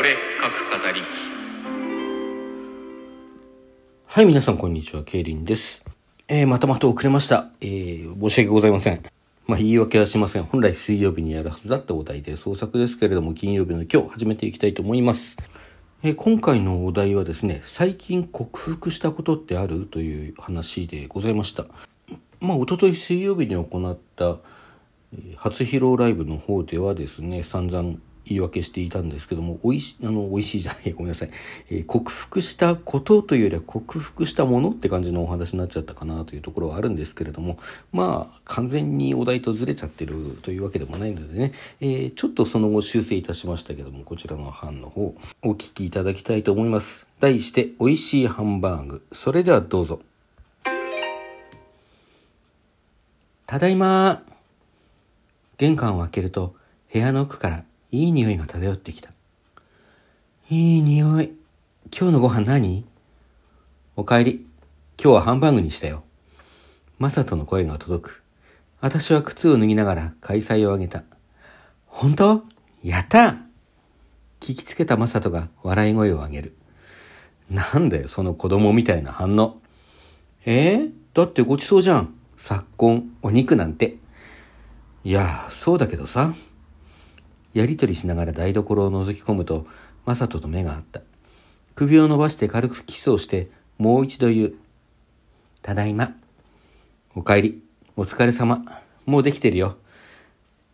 俺各語りはい、皆さん、こんにちは。ケイリンです。えー、またまた遅れました。えー、申し訳ございません。まあ、言い訳はしません。本来水曜日にやるはずだったお題で創作ですけれども、金曜日の今日始めていきたいと思います。えー今回のお題はですね、最近克服したことってある？という話でございました。まあ、一昨日水曜日に行った、え初披露ライブの方ではですね、散々言い訳していたんですけども、おいし、あの、美味しいじゃない、ごめんなさい。えー克服したことというよりは克服したものって感じのお話になっちゃったかなというところはあるんですけれども、まあ、完全にお題とずれちゃってるというわけでもないのでね、えーちょっとその後修正いたしましたけども、こちらの版の方、お聞きいただきたいと思います。題して、美味しいハンバーグ。それではどうぞ。ただいま玄関を開けると部屋の奥からいい匂いが漂ってきた。いい匂い。今日のご飯何？おかえり。今日はハンバーグにしたよ。マサトの声が届く。私は靴を脱ぎながら開催をあげた。本当？やった聞きつけたマサトが笑い声を上げる。なんだよ、その子供みたいな反応。え？ー、だってごちそうじゃん。昨今、お肉なんて。いや、そうだけどさ。やりとりしながら台所を覗き込むと、マサトと目が合った。首を伸ばして軽くキスをして、もう一度言う。ただいま。おかえり。お疲れ様。もうできてるよ。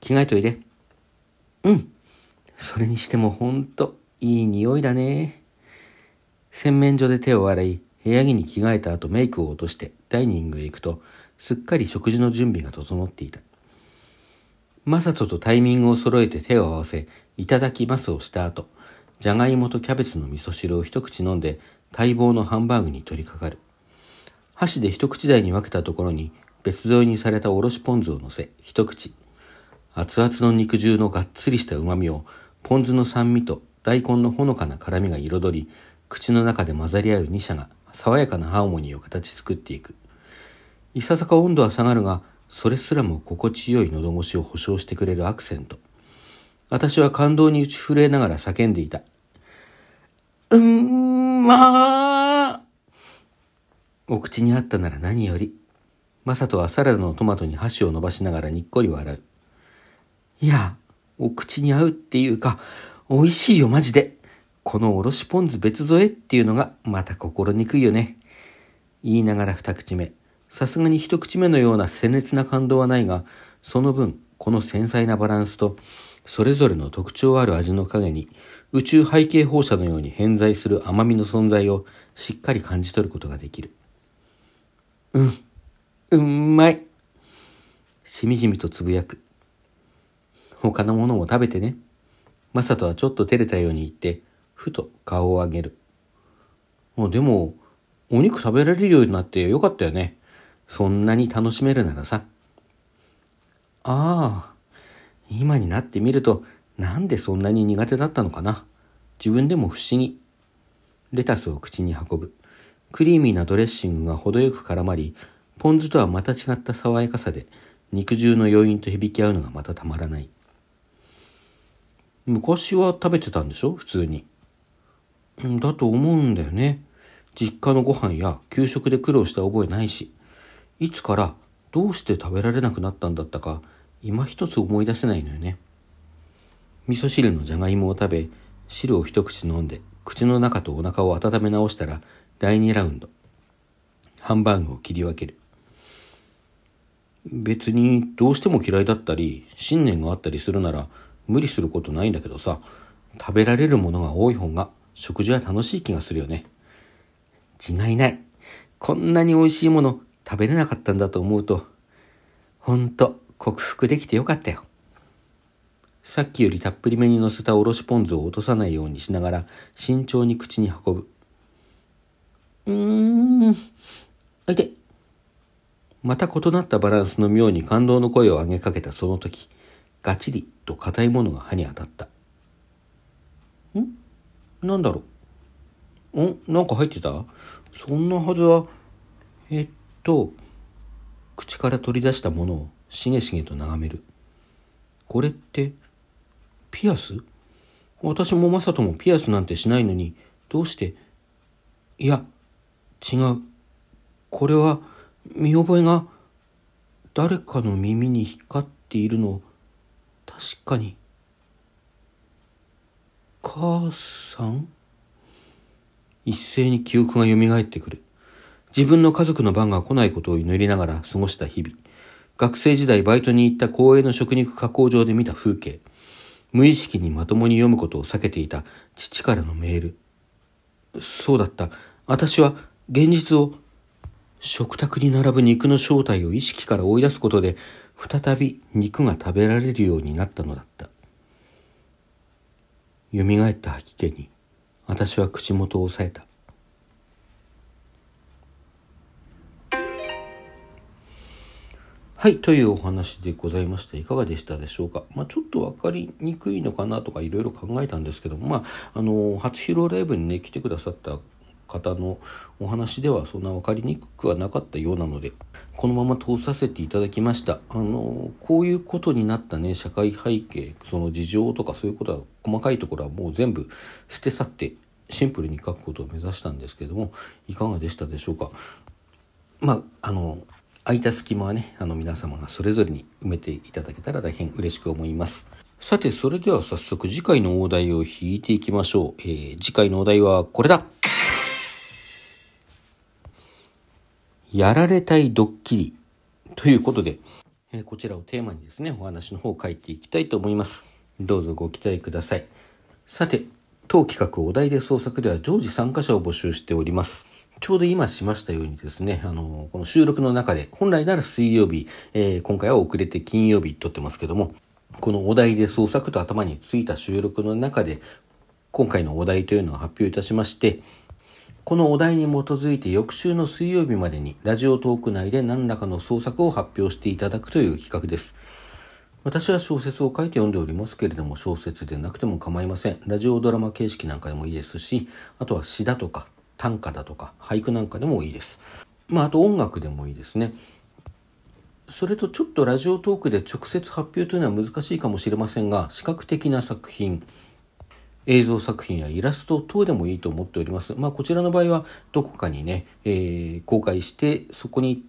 着替えといで。うん。それにしてもほんと、いい匂いだね。洗面所で手を洗い、部屋着に着替えた後メイクを落としてダイニングへ行くと、すっかり食事の準備が整っていた。マサトとタイミングを揃えて手を合わせ、いただきますをした後、じゃがいもとキャベツの味噌汁を一口飲んで、待望のハンバーグに取り掛かる。箸で一口大に分けたところに、別添えにされたおろしポン酢を乗せ、一口。熱々の肉汁のがっつりした旨味を、ポン酢の酸味と大根のほのかな辛みが彩り、口の中で混ざり合う二者が爽やかなハーモニーを形作っていく。いささか温度は下がるが、それすらも心地よい喉越しを保証してくれるアクセント。私は感動に打ち震えながら叫んでいた。うーん、まあお口にあったなら何より。マサトはサラダのトマトに箸を伸ばしながらにっこり笑う。いや、お口に合うっていうか、美味しいよマジで。このおろしポン酢別添えっていうのがまた心にくいよね。言いながら二口目。さすがに一口目のような鮮烈な感動はないが、その分、この繊細なバランスと、それぞれの特徴ある味の影に、宇宙背景放射のように偏在する甘みの存在をしっかり感じ取ることができる。うん、うんまい。しみじみとつぶやく。他のものも食べてね。マサトはちょっと照れたように言って、ふと顔を上げる。あでも、お肉食べられるようになってよかったよね。そんなに楽しめるならさ。ああ、今になってみると、なんでそんなに苦手だったのかな。自分でも不思議。レタスを口に運ぶ。クリーミーなドレッシングが程よく絡まり、ポン酢とはまた違った爽やかさで、肉汁の余韻と響き合うのがまたたまらない。昔は食べてたんでしょ？普通に。だと思うんだよね。実家のご飯や給食で苦労した覚えないし、いつからどうして食べられなくなったんだったか、今一つ思い出せないのよね。味噌汁のじゃがいもを食べ、汁を一口飲んで、口の中とお腹を温め直したら、第2ラウンド。ハンバーグを切り分ける。別にどうしても嫌いだったり、信念があったりするなら、無理することないんだけどさ、食べられるものが多い方が、食事は楽しい気がするよね。違いない。こんなに美味しいもの食べれなかったんだと思うと、ほんと克服できてよかったよ。さっきよりたっぷりめに乗せたおろしポン酢を落とさないようにしながら慎重に口に運ぶ。うーん。あいて。また異なったバランスの妙に感動の声を上げかけたその時、ガチリと硬いものが歯に当たった。ん？なんだろう？ん？なんか入ってた？そんなはずは、えっと、口から取り出したものをしげしげと眺める。これって、ピアス？私もマサトもピアスなんてしないのに、どうして、いや、違う。これは、見覚えが、誰かの耳に光っているの、確かに。母さん？一斉に記憶が蘇ってくる。自分の家族の番が来ないことを祈りながら過ごした日々。学生時代バイトに行った公営の食肉加工場で見た風景。無意識にまともに読むことを避けていた父からのメール。そうだった。私は現実を食卓に並ぶ肉の正体を意識から追い出すことで再び肉が食べられるようになったのだった。蘇った吐き気に私は口元を押さえた。はい、というお話でございました。いかがでしたでしょうか？まあ、ちょっと分かりにくいのかなとかいろいろ考えたんですけども、まあ、あの、初披露ライブにね、来てくださった方のお話ではそんな分かりにくくはなかったようなので、このまま通させていただきました。あの、こういうことになったね、社会背景、その事情とかそういうことは、細かいところはもう全部捨て去って、シンプルに書くことを目指したんですけども、いかがでしたでしょうか？まあ、あの、空いた隙間はね、あの皆様がそれぞれに埋めていただけたら大変嬉しく思います。さて、それでは早速次回のお題を引いていきましょう。えー、次回のお題はこれだやられたいドッキリということで、えー、こちらをテーマにですね、お話の方を書いていきたいと思います。どうぞご期待ください。さて、当企画お題で創作では常時参加者を募集しております。ちょうど今しましたようにですね、あの、この収録の中で、本来なら水曜日、えー、今回は遅れて金曜日撮ってますけども、このお題で創作と頭についた収録の中で、今回のお題というのを発表いたしまして、このお題に基づいて翌週の水曜日までにラジオトーク内で何らかの創作を発表していただくという企画です。私は小説を書いて読んでおりますけれども、小説でなくても構いません。ラジオドラマ形式なんかでもいいですし、あとは詩だとか、短歌だとか俳句なんかでもいいです。まあ、あと音楽でもいいですね。それとちょっとラジオトークで直接発表というのは難しいかもしれませんが、視覚的な作品、映像作品やイラスト等でもいいと思っております。まあ、こちらの場合はどこかにね、えー、公開して、そこに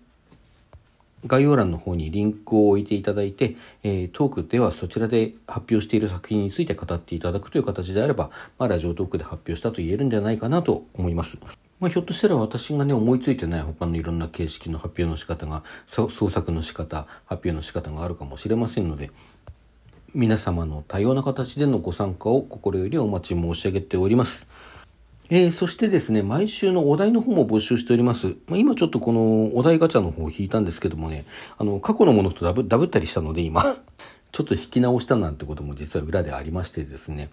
概要欄の方にリンクを置いていただいて、え、トークではそちらで発表している作品について語っていただくという形であれば、まあ、ラジオトークで発表したと言えるんじゃないかなと思います。まあ、ひょっとしたら私がね、思いついてない他のいろんな形式の発表の仕方が、創作の仕方、発表の仕方があるかもしれませんので、皆様の多様な形でのご参加を心よりお待ち申し上げております。えー、そしてですね、毎週のお題の方も募集しております。まあ、今ちょっとこのお題ガチャの方を引いたんですけどもね、あの、過去のものとダブダブったりしたので今、ちょっと引き直したなんてことも実は裏でありましてですね、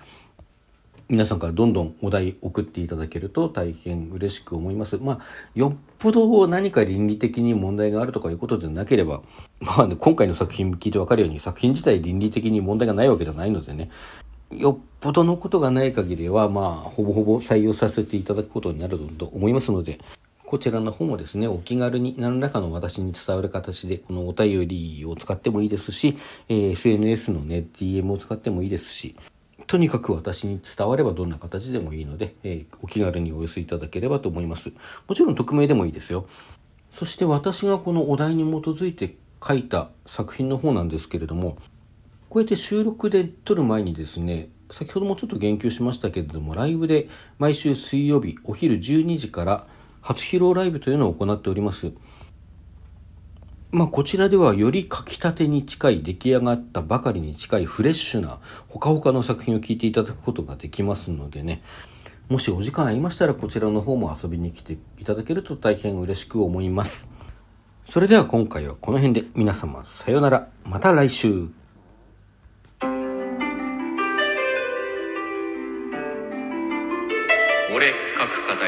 皆さんからどんどんお題送っていただけると大変嬉しく思います。まあ、よっぽど何か倫理的に問題があるとかいうことでなければ、まあね、今回の作品聞いてわかるように作品自体倫理的に問題がないわけじゃないのでね、よっぽどのことがない限りは、まあ、ほぼほぼ採用させていただくことになると思いますので、こちらの方もですね、お気軽に何らかの私に伝わる形で、このお便りを使ってもいいですし、えー、SNS のね、DM を使ってもいいですし、とにかく私に伝わればどんな形でもいいので、えー、お気軽にお寄せいただければと思います。もちろん匿名でもいいですよ。そして私がこのお題に基づいて書いた作品の方なんですけれども、こうやって収録で撮る前にですね、先ほどもちょっと言及しましたけれども、ライブで毎週水曜日お昼12時から初披露ライブというのを行っております。まあ、こちらではより書きたてに近い出来上がったばかりに近いフレッシュなほかほかの作品を聞いていただくことができますのでね、もしお時間ありましたらこちらの方も遊びに来ていただけると大変嬉しく思います。それでは今回はこの辺で皆様さようなら。また来週。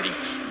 り